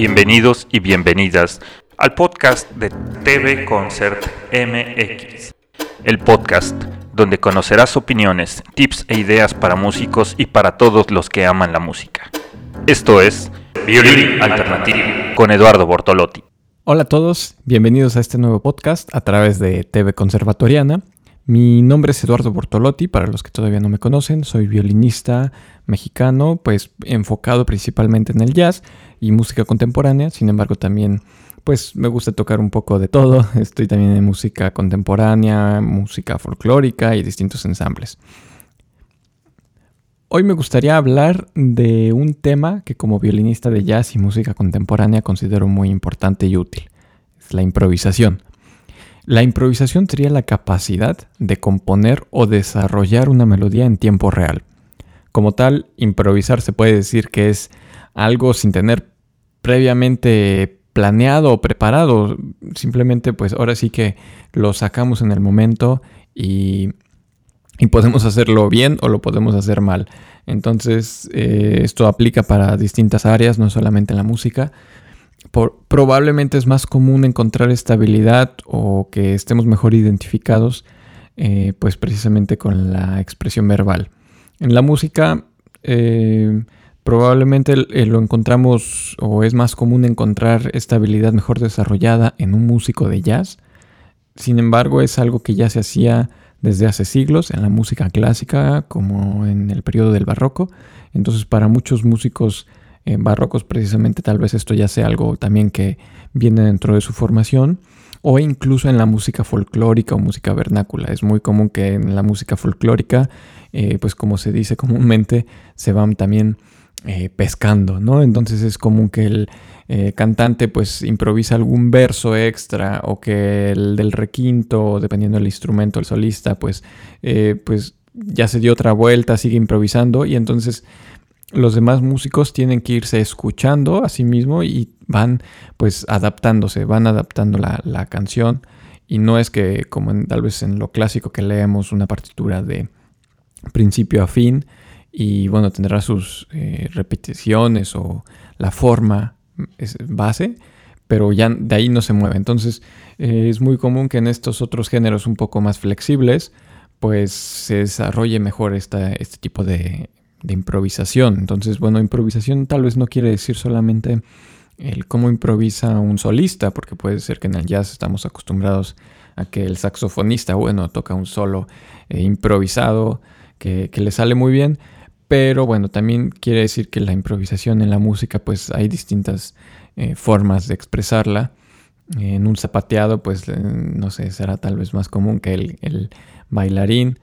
Bienvenidos y bienvenidas al podcast de TV Concert MX, el podcast donde conocerás opiniones, tips e ideas para músicos y para todos los que aman la música. Esto es Violín Alternativo con Eduardo Bortolotti. Hola a todos, bienvenidos a este nuevo podcast a través de TV Conservatoriana. Mi nombre es Eduardo Bortolotti, para los que todavía no me conocen, soy violinista mexicano, pues enfocado principalmente en el jazz y música contemporánea, sin embargo también pues me gusta tocar un poco de todo, estoy también en música contemporánea, música folclórica y distintos ensambles. Hoy me gustaría hablar de un tema que como violinista de jazz y música contemporánea considero muy importante y útil, es la improvisación. La improvisación sería la capacidad de componer o desarrollar una melodía en tiempo real. Como tal, improvisar se puede decir que es algo sin tener previamente planeado o preparado. Simplemente pues ahora sí que lo sacamos en el momento y, podemos hacerlo bien o lo podemos hacer mal. Entonces eh, esto aplica para distintas áreas, no solamente en la música probablemente es más común encontrar estabilidad o que estemos mejor identificados, eh, pues precisamente con la expresión verbal. En la música, eh, probablemente eh, lo encontramos o es más común encontrar estabilidad mejor desarrollada en un músico de jazz. Sin embargo, es algo que ya se hacía desde hace siglos en la música clásica, como en el periodo del barroco. Entonces, para muchos músicos en barrocos precisamente tal vez esto ya sea algo también que viene dentro de su formación o incluso en la música folclórica o música vernácula. Es muy común que en la música folclórica, eh, pues como se dice comúnmente, se van también eh, pescando, ¿no? Entonces es común que el eh, cantante pues improvisa algún verso extra o que el del requinto, dependiendo del instrumento, el solista, pues, pues ya se dio otra vuelta, sigue improvisando y entonces los demás músicos tienen que irse escuchando a sí mismo y van pues adaptándose, van adaptando la, canción. Y no es que como tal vez en lo clásico que leemos una partitura de principio a fin y bueno tendrá sus eh, repeticiones o la forma es base pero ya de ahí no se mueve. Entonces eh, es muy común que en estos otros géneros un poco más flexibles pues se desarrolle mejor esta, este tipo de de improvisación. Entonces, bueno, improvisación tal vez no quiere decir solamente el cómo improvisa un solista, porque puede ser que en el jazz estamos acostumbrados a que el saxofonista, bueno, toca un solo eh, improvisado que, le sale muy bien, pero bueno, también quiere decir que la improvisación en la música, pues hay distintas eh, formas de expresarla. En un zapateado, pues no sé, será tal vez más común que el, el bailarín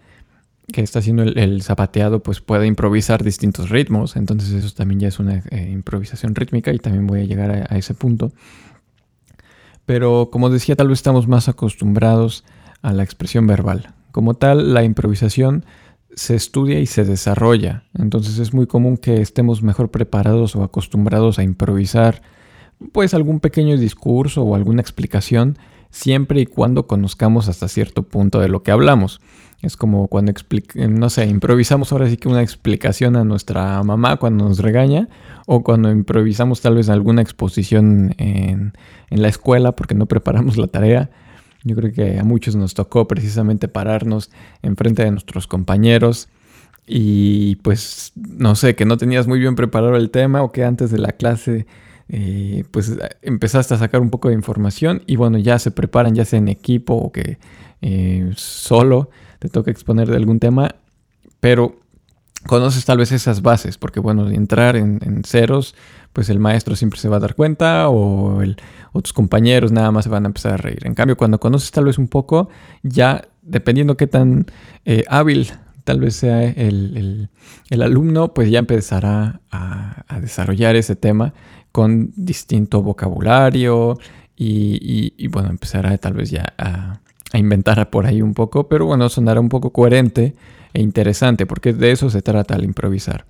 que está haciendo el, zapateado pues puede improvisar distintos ritmos, entonces eso también ya es una eh, improvisación rítmica y también voy a llegar a, ese punto. Pero como decía, tal vez estamos más acostumbrados a la expresión verbal. Como tal, la improvisación se estudia y se desarrolla, entonces es muy común que estemos mejor preparados o acostumbrados a improvisar pues algún pequeño discurso o alguna explicación siempre y cuando conozcamos hasta cierto punto de lo que hablamos. Es como cuando, no sé, improvisamos ahora sí que una explicación a nuestra mamá cuando nos regaña o cuando improvisamos tal vez alguna exposición en, en la escuela porque no preparamos la tarea. Yo creo que a muchos nos tocó precisamente pararnos enfrente de nuestros compañeros y pues no sé, que no tenías muy bien preparado el tema o que antes de la clase eh, pues empezaste a sacar un poco de información y bueno, ya se preparan, ya sea en equipo o que eh, solo te toca exponer de algún tema, pero conoces tal vez esas bases, porque bueno, entrar en, ceros, pues el maestro siempre se va a dar cuenta o, tus compañeros nada más se van a empezar a reír. En cambio, cuando conoces tal vez un poco, ya dependiendo qué tan eh, hábil tal vez sea el, alumno, pues ya empezará a, a desarrollar ese tema con distinto vocabulario y, bueno, empezará tal vez ya a, inventar por ahí un poco, pero bueno, sonará un poco coherente e interesante porque de eso se trata al improvisar.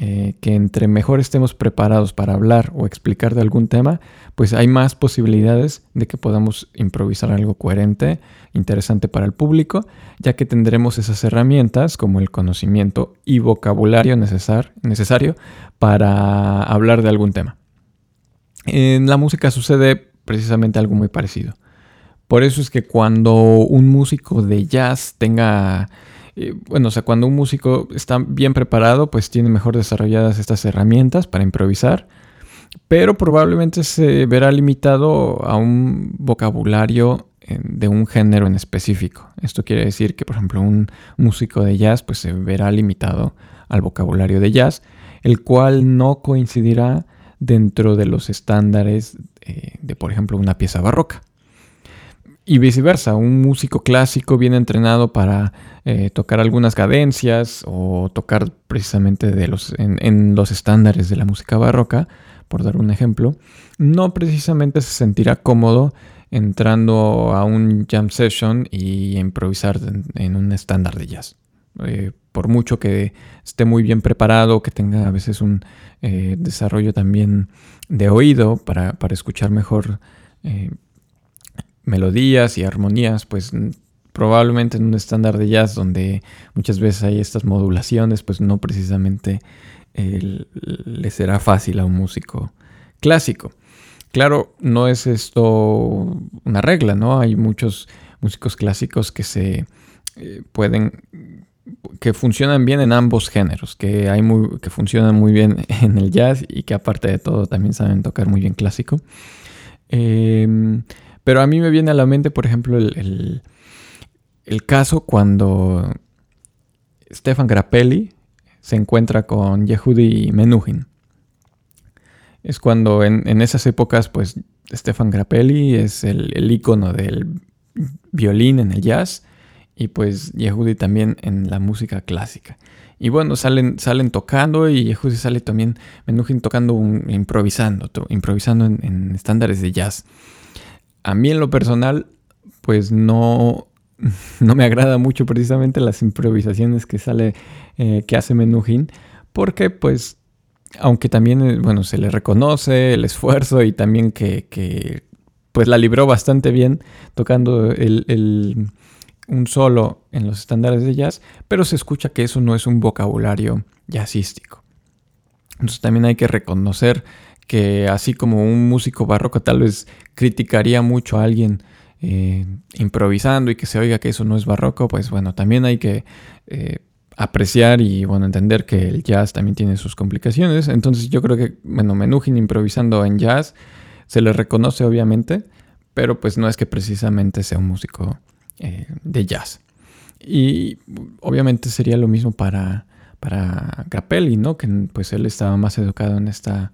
Eh, que entre mejor estemos preparados para hablar o explicar de algún tema, pues hay más posibilidades de que podamos improvisar algo coherente, interesante para el público, ya que tendremos esas herramientas como el conocimiento y vocabulario necesario para hablar de algún tema. En la música sucede precisamente algo muy parecido. Por eso es que cuando un músico de jazz tenga, eh, bueno, o sea, cuando un músico está bien preparado, pues tiene mejor desarrolladas estas herramientas para improvisar, pero probablemente se verá limitado a un vocabulario eh, de un género en específico. Esto quiere decir que, por ejemplo, un músico de jazz, pues se verá limitado al vocabulario de jazz, el cual no coincidirá dentro de los estándares eh, de, por ejemplo, una pieza barroca. Y viceversa, un músico clásico bien entrenado para eh, tocar algunas cadencias o tocar precisamente de los, en, los estándares de la música barroca, por dar un ejemplo, no precisamente se sentirá cómodo entrando a un jam session y improvisar en, un estándar de jazz. Eh, por mucho que esté muy bien preparado, que tenga a veces un eh, desarrollo también de oído para, escuchar mejor eh, melodías y armonías, pues probablemente en un estándar de jazz donde muchas veces hay estas modulaciones, pues no precisamente le será fácil a un músico clásico. Claro, no es esto una regla, ¿no? Hay muchos músicos clásicos que se eh, pueden que funcionan bien en ambos géneros, que, hay muy, que funcionan muy bien en el jazz y que aparte de todo también saben tocar muy bien clásico. Em, pero a mí me viene a la mente, por ejemplo, el, caso cuando Stefan Grappelli se encuentra con Yehudi Menuhin. Es cuando en, esas épocas, pues, Stefan Grappelli es el, el ícono del violín en el jazz y pues Yehudi también en la música clásica. Y bueno, salen, salen tocando y Yehudi sale también, Menuhin tocando, un, improvisando, improvisando en, estándares de jazz. A mí en lo personal, pues no, no me agrada mucho precisamente las improvisaciones que sale, eh, que hace Menuhin, porque pues, aunque también, eh, bueno, se le reconoce el esfuerzo y también que, pues la libró bastante bien tocando el un solo en los estándares de jazz, pero se escucha que eso no es un vocabulario jazzístico. Entonces también hay que reconocer que así como un músico barroco tal vez criticaría mucho a alguien eh, improvisando y que se oiga que eso no es barroco, pues bueno, también hay que eh, apreciar y bueno, entender que el jazz también tiene sus complicaciones. Entonces yo creo que, bueno, Menuhin improvisando en jazz se le reconoce obviamente, pero pues no es que precisamente sea un músico eh, de jazz. Y obviamente sería lo mismo para, para Grappelli, ¿no? Que pues él estaba más educado en esta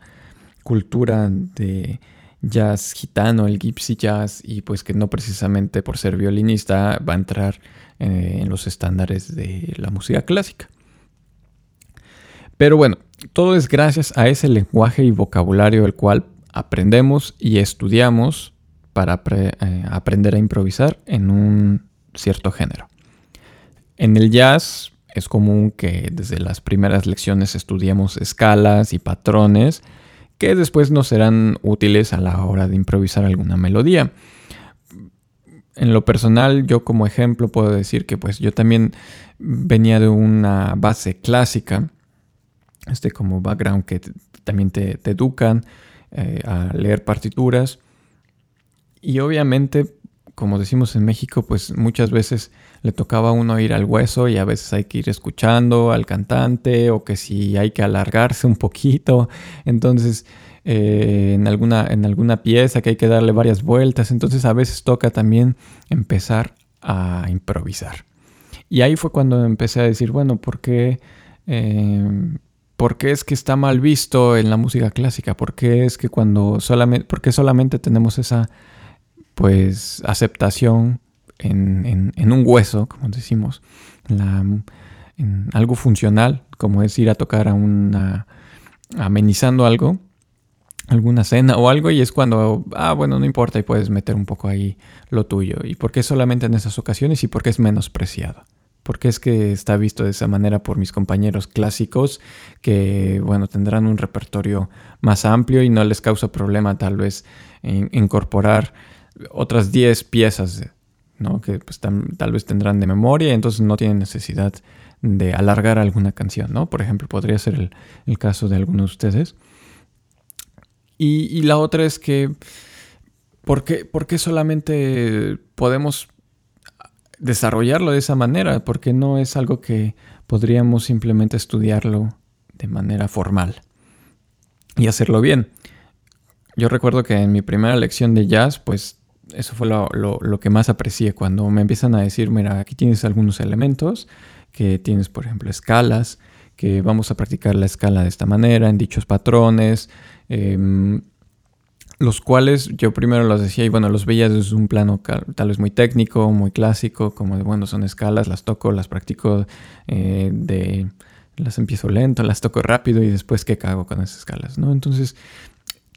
cultura de jazz gitano, el gypsy jazz, y pues que no precisamente por ser violinista va a entrar eh, en los estándares de la música clásica. Pero bueno, todo es gracias a ese lenguaje y vocabulario el cual aprendemos y estudiamos para eh, aprender a improvisar en un cierto género. En el jazz es común que desde las primeras lecciones estudiemos escalas y patrones que después nos serán útiles a la hora de improvisar alguna melodía. En lo personal, yo como ejemplo puedo decir que pues yo también venía de una base clásica, este como background que también te, educan eh, a leer partituras y obviamente, como decimos en México, pues muchas veces le tocaba a uno ir al hueso y a veces hay que ir escuchando al cantante o que si hay que alargarse un poquito. Entonces, eh, en, alguna, en alguna pieza que hay que darle varias vueltas. Entonces, a veces toca también empezar a improvisar. Y ahí fue cuando empecé a decir, bueno, ¿por qué, eh, ¿por qué es que está mal visto en la música clásica? ¿Por qué es que cuando solamente, solamente tenemos esa pues aceptación en, un hueso, como decimos, en algo funcional, como es ir a tocar a una, amenizando algo, alguna cena o algo, y es cuando, ah, bueno, no importa, y puedes meter un poco ahí lo tuyo. ¿Y por qué solamente en esas ocasiones y por qué es menospreciado? Porque es que está visto de esa manera por mis compañeros clásicos que, bueno, tendrán un repertorio más amplio y no les causa problema tal vez incorporar otras 10 piezas, ¿no? Que pues, tal vez tendrán de memoria y entonces no tienen necesidad de alargar alguna canción, ¿no? Por ejemplo, podría ser el, caso de algunos de ustedes. Y, la otra es que, ¿por qué, ¿por qué solamente podemos desarrollarlo de esa manera? Porque no es algo que podríamos simplemente estudiarlo de manera formal y hacerlo bien. Yo recuerdo que en mi primera lección de jazz, pues eso fue lo, que más aprecié cuando me empiezan a decir, mira, aquí tienes algunos elementos, que tienes, por ejemplo, escalas, que vamos a practicar la escala de esta manera, en dichos patrones, em, los cuales yo primero los decía y bueno, los veía desde un plano tal vez muy técnico, muy clásico, como de, bueno, son escalas, las toco, las practico eh, de... Las empiezo lento, las toco rápido y después qué cago con esas escalas, ¿no? Entonces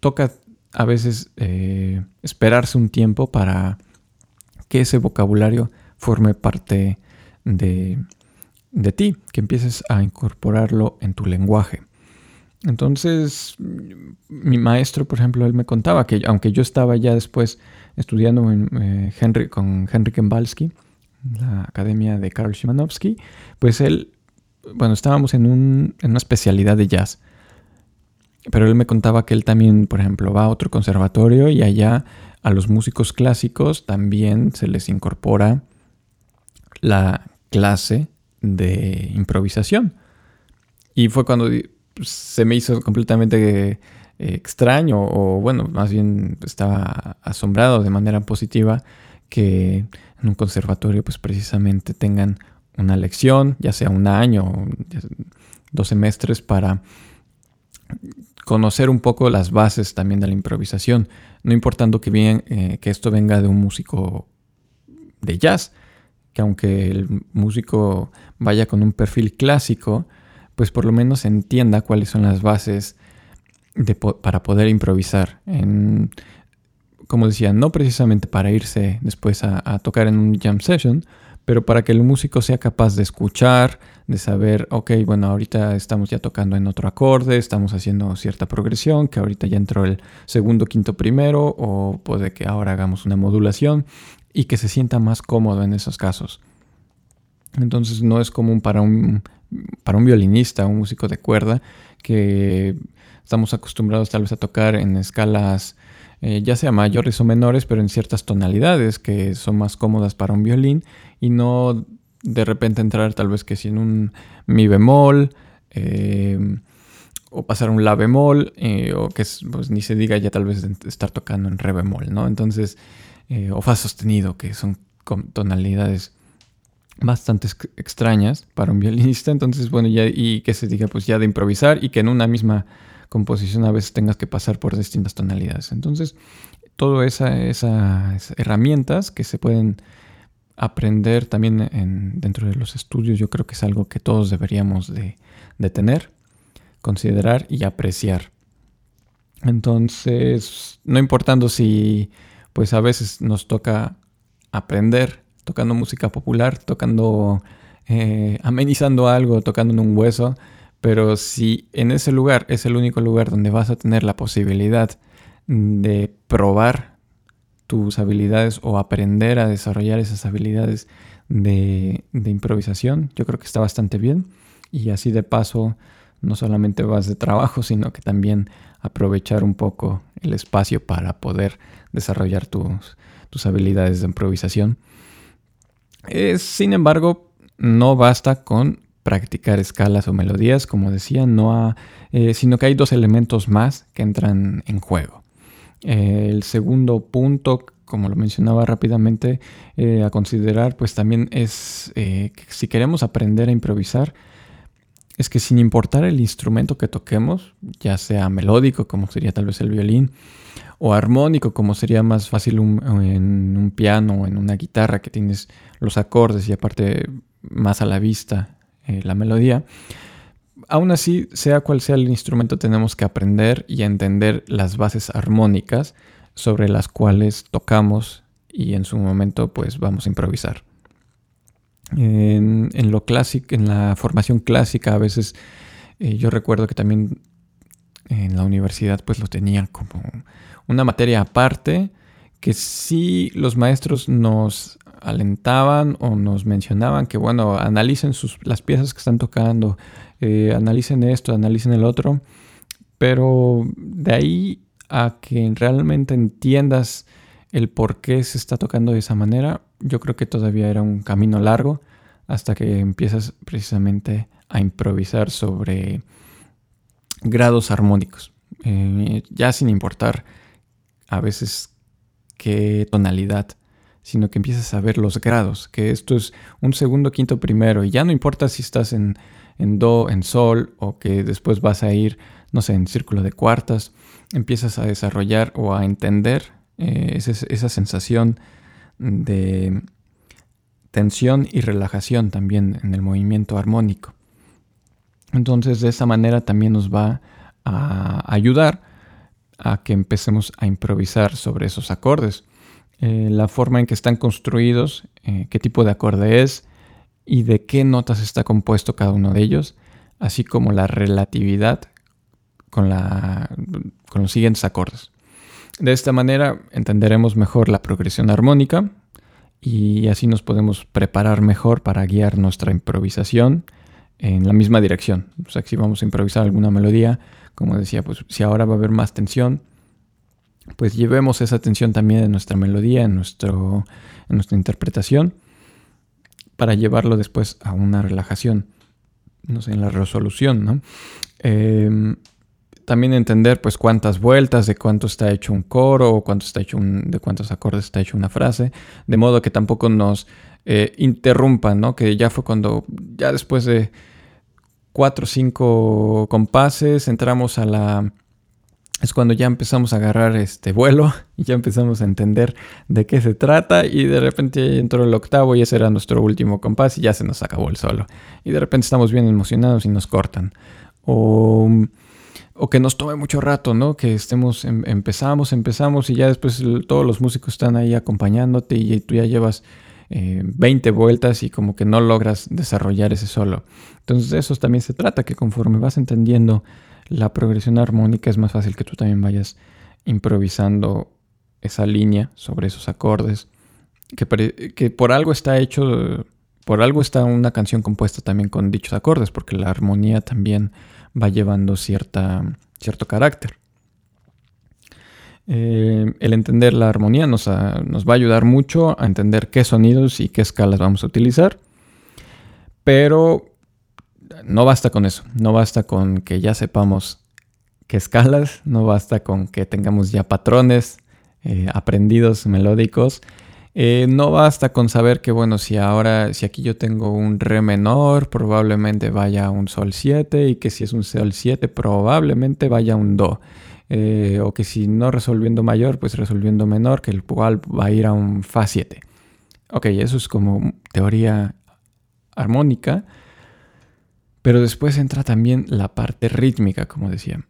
toca a veces eh, esperarse un tiempo para que ese vocabulario forme parte de, de ti, que empieces a incorporarlo en tu lenguaje. Entonces, mi maestro, por ejemplo, él me contaba que aunque yo estaba ya después estudiando eh, con Henry Kembalski, la academia de Karol Szymanowski, pues él, bueno, estábamos en, un, en una especialidad de jazz. Pero él me contaba que él también, por ejemplo, va a otro conservatorio y allá a los músicos clásicos también se les incorpora la clase de improvisación. Y fue cuando se me hizo completamente eh, extraño, o bueno, más bien estaba asombrado de manera positiva que en un conservatorio pues precisamente tengan una lección, ya sea un año, dos semestres para conocer un poco las bases también de la improvisación, no importando que, bien, eh, que esto venga de un músico de jazz, que aunque el músico vaya con un perfil clásico, pues por lo menos entienda cuáles son las bases para poder improvisar. En, como decía, no precisamente para irse después a, tocar en un jam session, pero para que el músico sea capaz de escuchar, de saber, ok, bueno, ahorita estamos ya tocando en otro acorde, estamos haciendo cierta progresión, que ahorita ya entró el segundo, quinto, primero, o puede que ahora hagamos una modulación y que se sienta más cómodo en esos casos. Entonces no es común para un para un violinista, un músico de cuerda, que estamos acostumbrados tal vez a tocar en escalas eh, ya sea mayores o menores, pero en ciertas tonalidades que son más cómodas para un violín y no de repente entrar tal vez que si en un mi bemol eh, o pasar un la bemol eh, o que pues, ni se diga ya tal vez estar tocando en re bemol, ¿no? Entonces, o fa sostenido, que son tonalidades bastante extrañas para un violinista. Entonces, bueno, ya, y que se diga pues ya de improvisar y que en una misma composición a veces tengas que pasar por distintas tonalidades. Entonces, todas esas herramientas que se pueden aprender también en, dentro de los estudios, yo creo que es algo que todos deberíamos de, de tener, considerar y apreciar. Entonces, no importando si pues a veces nos toca aprender tocando música popular, tocando, eh, amenizando algo, tocando en un hueso, pero si en ese lugar es el único lugar donde vas a tener la posibilidad de probar tus habilidades o aprender a desarrollar esas habilidades de, improvisación, yo creo que está bastante bien. Y así de paso, no solamente vas de trabajo, sino que también aprovechar un poco el espacio para poder desarrollar tus, tus habilidades de improvisación. Eh, sin embargo, no basta con practicar escalas o melodías, como decía, no eh, sino que hay dos elementos más que entran en juego. Eh, el segundo punto, como lo mencionaba rápidamente, a considerar, pues también es que si queremos aprender a improvisar, es que sin importar el instrumento que toquemos, ya sea melódico, como sería tal vez el violín, o armónico, como sería más fácil en un piano o en una guitarra que tienes los acordes y aparte más a la vista eh, la melodía. Aún así, sea cual sea el instrumento, tenemos que aprender y entender las bases armónicas sobre las cuales tocamos y en su momento pues vamos a improvisar. En, lo clásico, en la formación clásica a veces eh, yo recuerdo que también en la universidad pues lo tenía como una materia aparte que sí los maestros nos alentaban o nos mencionaban que bueno, analicen sus, las piezas que están tocando, eh, analicen esto, analicen el otro, pero de ahí a que realmente entiendas el por qué se está tocando de esa manera, yo creo que todavía era un camino largo hasta que empiezas precisamente a improvisar sobre grados armónicos, eh, ya sin importar a veces qué tonalidad, sino que empiezas a ver los grados, que esto es un segundo, quinto, primero, y ya no importa si estás en, do, en sol, o que después vas a ir, no sé, en círculo de cuartas, empiezas a desarrollar o a entender eh, esa sensación de tensión y relajación también en el movimiento armónico. Entonces de esa manera también nos va a ayudar a que empecemos a improvisar sobre esos acordes. Eh, la forma en que están construidos, eh, qué tipo de acorde es y de qué notas está compuesto cada uno de ellos, así como la relatividad con, la, con los siguientes acordes. De esta manera entenderemos mejor la progresión armónica y así nos podemos preparar mejor para guiar nuestra improvisación en la misma dirección. O sea, si vamos a improvisar alguna melodía, como decía, pues si ahora va a haber más tensión, pues llevemos esa tensión también en nuestra melodía, en, nuestro, en nuestra interpretación, para llevarlo después a una relajación, no sé, en la resolución, ¿no? Em, también entender pues cuántas vueltas, de cuánto está hecho un coro, o cuánto está hecho de cuántos acordes está hecho una frase, de modo que tampoco nos eh, interrumpan, ¿no? Que ya fue cuando, ya después de cuatro o cinco compases, entramos a la es cuando ya empezamos a agarrar este vuelo y ya empezamos a entender de qué se trata y de repente entró el octavo y ese era nuestro último compás y ya se nos acabó el solo. Y de repente estamos bien emocionados y nos cortan. O, o que nos tome mucho rato, ¿no? Que estemos, em, empezamos, empezamos y ya después todos los músicos están ahí acompañándote y tú ya llevas 20 eh, vueltas y como que no logras desarrollar ese solo. Entonces de eso también se trata, que conforme vas entendiendo la progresión armónica es más fácil que tú también vayas improvisando esa línea sobre esos acordes, que, por algo está hecho, por algo está una canción compuesta también con dichos acordes, porque la armonía también va llevando cierta, cierto carácter. Eh, el entender la armonía nos, nos va a ayudar mucho a entender qué sonidos y qué escalas vamos a utilizar, pero no basta con eso, no basta con que ya sepamos qué escalas, no basta con que tengamos ya patrones eh, aprendidos melódicos, eh, no basta con saber que, bueno, si ahora, si aquí yo tengo un re menor, probablemente vaya a un sol 7 y que si es un sol 7, probablemente vaya a un do. Eh, o que si no resolviendo mayor, pues resolviendo menor, que el cual va a ir a un fa 7. Ok, eso es como teoría armónica. Pero después entra también la parte rítmica, como decía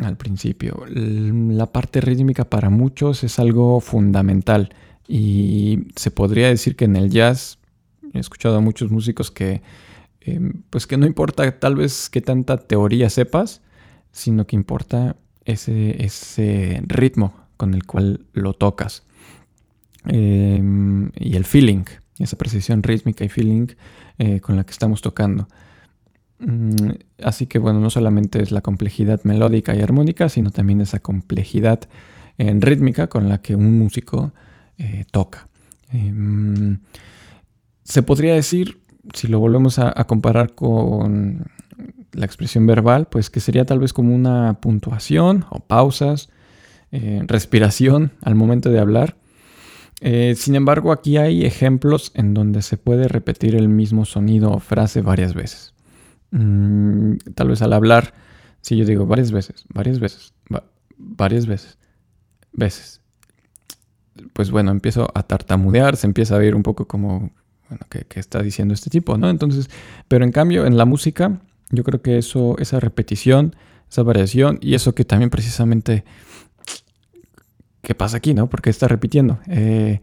al principio. La parte rítmica para muchos es algo fundamental y se podría decir que en el jazz, he escuchado a muchos músicos que, em, pues que no importa tal vez qué tanta teoría sepas, sino que importa ese, ritmo con el cual lo tocas. Em, y el feeling, esa precisión rítmica y feeling eh, con la que estamos tocando. Mm, así que bueno, no solamente es la complejidad melódica y armónica, sino también esa complejidad en rítmica con la que un músico eh, toca. Em, se podría decir, si lo volvemos a, comparar con la expresión verbal, pues que sería tal vez como una puntuación o pausas, eh, respiración al momento de hablar. Eh, sin embargo, aquí hay ejemplos en donde se puede repetir el mismo sonido o frase varias veces. Mm, tal vez al hablar, si yo digo varias veces, varias veces, varias veces, veces, pues bueno, empiezo a tartamudear, se empieza a ver un poco como, bueno, ¿qué, está diciendo este tipo, no? Entonces, pero en cambio en la música, yo creo que eso, esa repetición, esa variación y eso que también precisamente, ¿qué pasa aquí, no? Porque está repitiendo. Eh,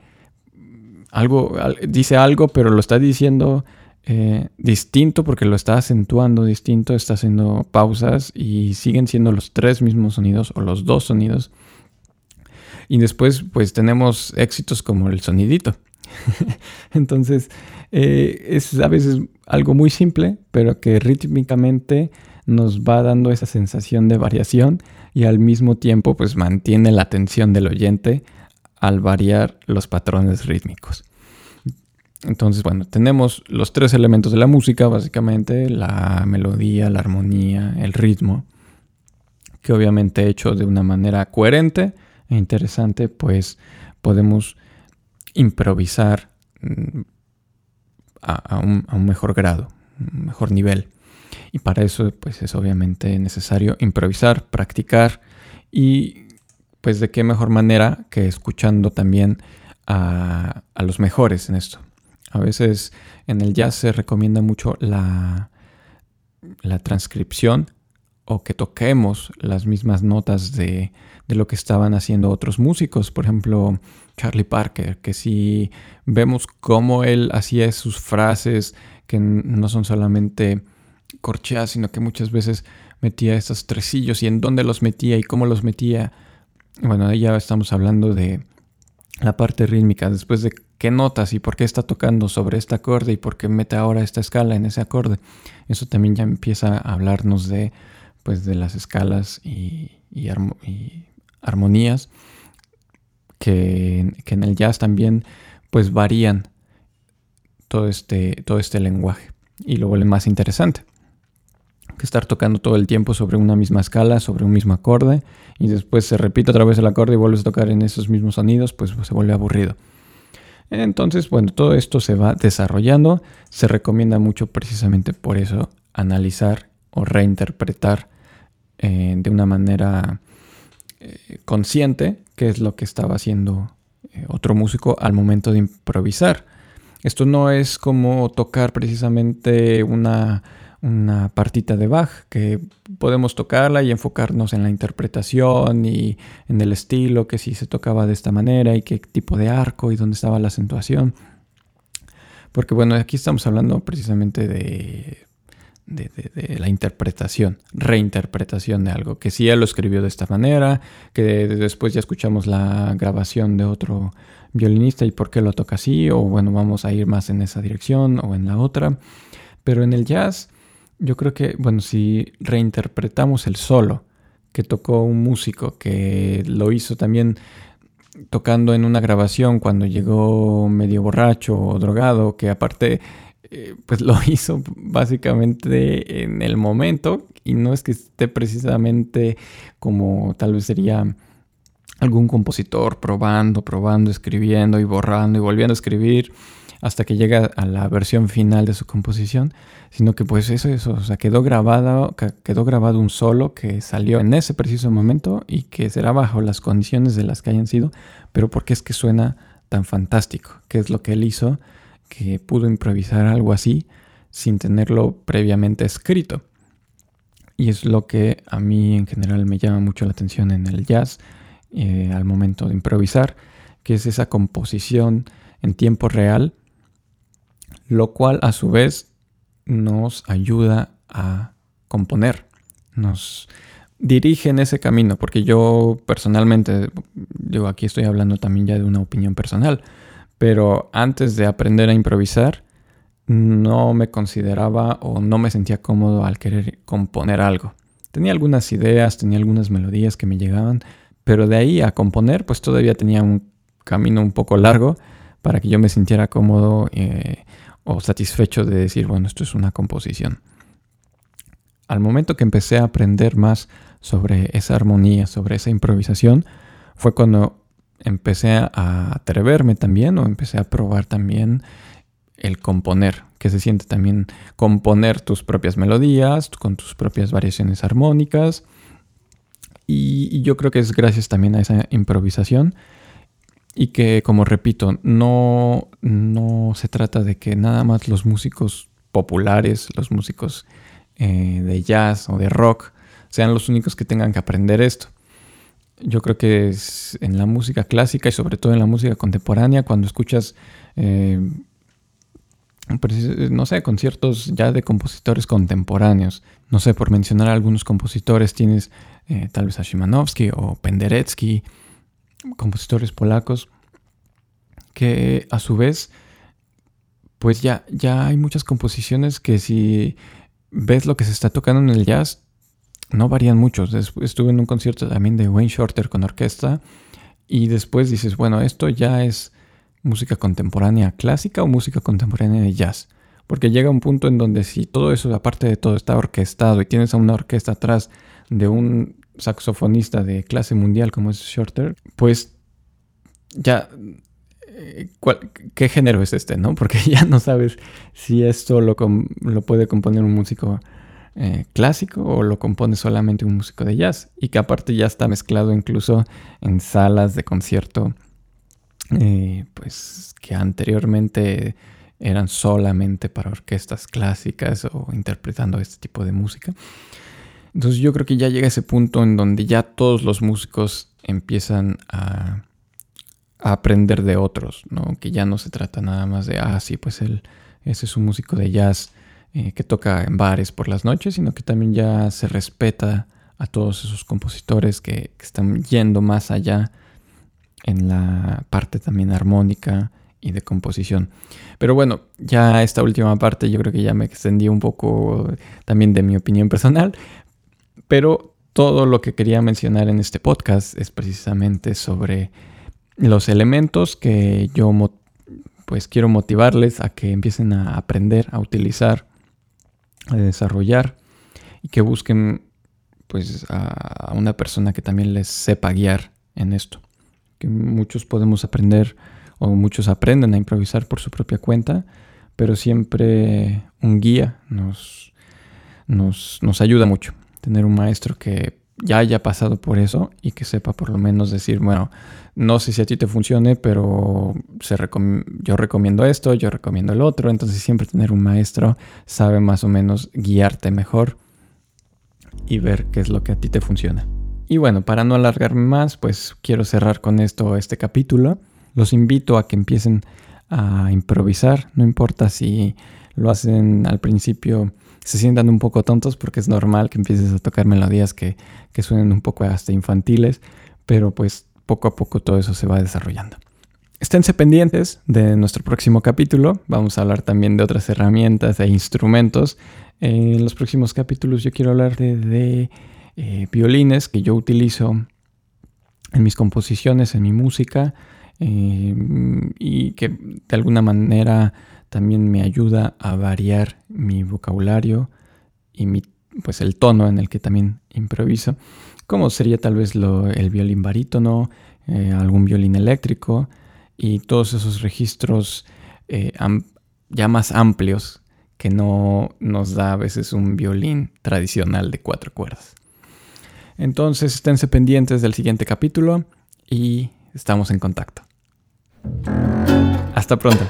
algo, dice algo, pero lo está diciendo eh, distinto porque lo está acentuando distinto, está haciendo pausas y siguen siendo los tres mismos sonidos o los dos sonidos. Y después pues tenemos éxitos como el sonidito. Entonces eh, es a veces algo muy simple, pero que rítmicamente nos va dando esa sensación de variación y al mismo tiempo pues mantiene la atención del oyente al variar los patrones rítmicos. Entonces, bueno, tenemos los tres elementos de la música, básicamente la melodía, la armonía, el ritmo, que obviamente hecho de una manera coherente e interesante, pues podemos improvisar mm, a, un, mejor grado, un mejor nivel. Y para eso, pues es obviamente necesario improvisar, practicar y pues de qué mejor manera que escuchando también a, los mejores en esto. A veces en el jazz se recomienda mucho la, la transcripción o que toquemos las mismas notas de, de, lo que estaban haciendo otros músicos. Por ejemplo, Charlie Parker, que si vemos cómo él hacía sus frases que no son solamente corcheas, sino que muchas veces metía estos tresillos y en dónde los metía y cómo los metía bueno, ahí ya estamos hablando de la parte rítmica, después de qué notas y por qué está tocando sobre este acorde y por qué mete ahora esta escala en ese acorde. Eso también ya empieza a hablarnos de, pues, de las escalas y, armonías que, que, en el jazz también pues varían todo este, todo este lenguaje y lo vuelven más interesante que estar tocando todo el tiempo sobre una misma escala, sobre un mismo acorde, y después se repite otra vez el acorde y vuelves a tocar en esos mismos sonidos, pues se vuelve aburrido. Entonces, bueno, todo esto se va desarrollando. Se recomienda mucho precisamente por eso analizar o reinterpretar eh, de una manera eh, consciente qué es lo que estaba haciendo eh, otro músico al momento de improvisar. Esto no es como tocar precisamente una una partita de Bach que podemos tocarla y enfocarnos en la interpretación y en el estilo, que si se tocaba de esta manera y qué tipo de arco y dónde estaba la acentuación. Porque bueno, aquí estamos hablando precisamente de, la interpretación, reinterpretación de algo, que si él lo escribió de esta manera, que después ya escuchamos la grabación de otro violinista y por qué lo toca así, o bueno, vamos a ir más en esa dirección o en la otra. Pero en el jazz yo creo que, bueno, si reinterpretamos el solo que tocó un músico que lo hizo también tocando en una grabación cuando llegó medio borracho o drogado, que aparte eh, pues lo hizo básicamente en el momento y no es que esté precisamente como tal vez sería algún compositor probando, probando, escribiendo y borrando y volviendo a escribir hasta que llega a la versión final de su composición, sino que pues eso, eso, o sea, quedó grabado, quedó grabado un solo que salió en ese preciso momento y que será bajo las condiciones de las que hayan sido, pero porque es que suena tan fantástico, que es lo que él hizo, que pudo improvisar algo así sin tenerlo previamente escrito. Y es lo que a mí en general me llama mucho la atención en el jazz eh, al momento de improvisar, que es esa composición en tiempo real lo cual a su vez nos ayuda a componer, nos dirige en ese camino, porque yo personalmente, digo, aquí estoy hablando también ya de una opinión personal, pero antes de aprender a improvisar, no me consideraba o no me sentía cómodo al querer componer algo. Tenía algunas ideas, tenía algunas melodías que me llegaban, pero de ahí a componer, pues todavía tenía un camino un poco largo para que yo me sintiera cómodo eh, o satisfecho de decir, bueno, esto es una composición. Al momento que empecé a aprender más sobre esa armonía, sobre esa improvisación, fue cuando empecé a atreverme también o empecé a probar también el componer, que se siente también componer tus propias melodías con tus propias variaciones armónicas. Y, yo creo que es gracias también a esa improvisación y que, como repito, no, no se trata de que nada más los músicos populares, los músicos eh, de jazz o de rock, sean los únicos que tengan que aprender esto. Yo creo que es en la música clásica y sobre todo en la música contemporánea, cuando escuchas, eh, no sé, conciertos ya de compositores contemporáneos, no sé, por mencionar algunos compositores, tienes eh, tal vez a Szymanowski o Penderecki, compositores polacos, que a su vez, pues ya, ya hay muchas composiciones que si ves lo que se está tocando en el jazz, no varían mucho. Estuve en un concierto también de Wayne Shorter con orquesta y después dices, bueno, esto ya es música contemporánea clásica o música contemporánea de jazz. Porque llega un punto en donde si todo eso, aparte de todo, está orquestado y tienes a una orquesta atrás de un saxofonista de clase mundial como es Shorter, pues ya eh, ¿qué género es este? ¿no? Porque ya no sabes si esto lo, lo puede componer un músico eh, clásico o lo compone solamente un músico de jazz y que aparte ya está mezclado incluso en salas de concierto eh, pues que anteriormente eran solamente para orquestas clásicas o interpretando este tipo de música. Entonces yo creo que ya llega ese punto en donde ya todos los músicos empiezan a, aprender de otros, ¿no? Que ya no se trata nada más de, ah, sí, pues él, ese es un músico de jazz eh, que toca en bares por las noches, sino que también ya se respeta a todos esos compositores que, que están yendo más allá en la parte también armónica y de composición. Pero bueno, ya esta última parte yo creo que ya me extendí un poco también de mi opinión personal, pero todo lo que quería mencionar en este podcast es precisamente sobre los elementos que yo pues quiero motivarles a que empiecen a aprender, a utilizar, a desarrollar y que busquen pues a una persona que también les sepa guiar en esto. Que muchos podemos aprender o muchos aprenden a improvisar por su propia cuenta, pero siempre un guía nos, nos, nos ayuda mucho. Tener un maestro que ya haya pasado por eso y que sepa por lo menos decir, bueno, no sé si a ti te funcione, pero se yo recomiendo esto, yo recomiendo el otro, entonces siempre tener un maestro sabe más o menos guiarte mejor y ver qué es lo que a ti te funciona. Y bueno, para no alargarme más, pues quiero cerrar con esto este capítulo. Los invito a que empiecen a improvisar, no importa si lo hacen al principio se sientan un poco tontos porque es normal que empieces a tocar melodías que, que suenen un poco hasta infantiles, pero pues poco a poco todo eso se va desarrollando. Esténse pendientes de nuestro próximo capítulo. Vamos a hablar también de otras herramientas e instrumentos. en los próximos capítulos yo quiero hablar de, eh, violines que yo utilizo en mis composiciones, en mi música, eh, y que de alguna manera también me ayuda a variar mi vocabulario y mi, pues el tono en el que también improviso, como sería tal vez el violín barítono, eh, algún violín eléctrico y todos esos registros eh, ya más amplios que no nos da a veces un violín tradicional de cuatro cuerdas. Entonces esténse pendientes del siguiente capítulo y estamos en contacto. Hasta pronto.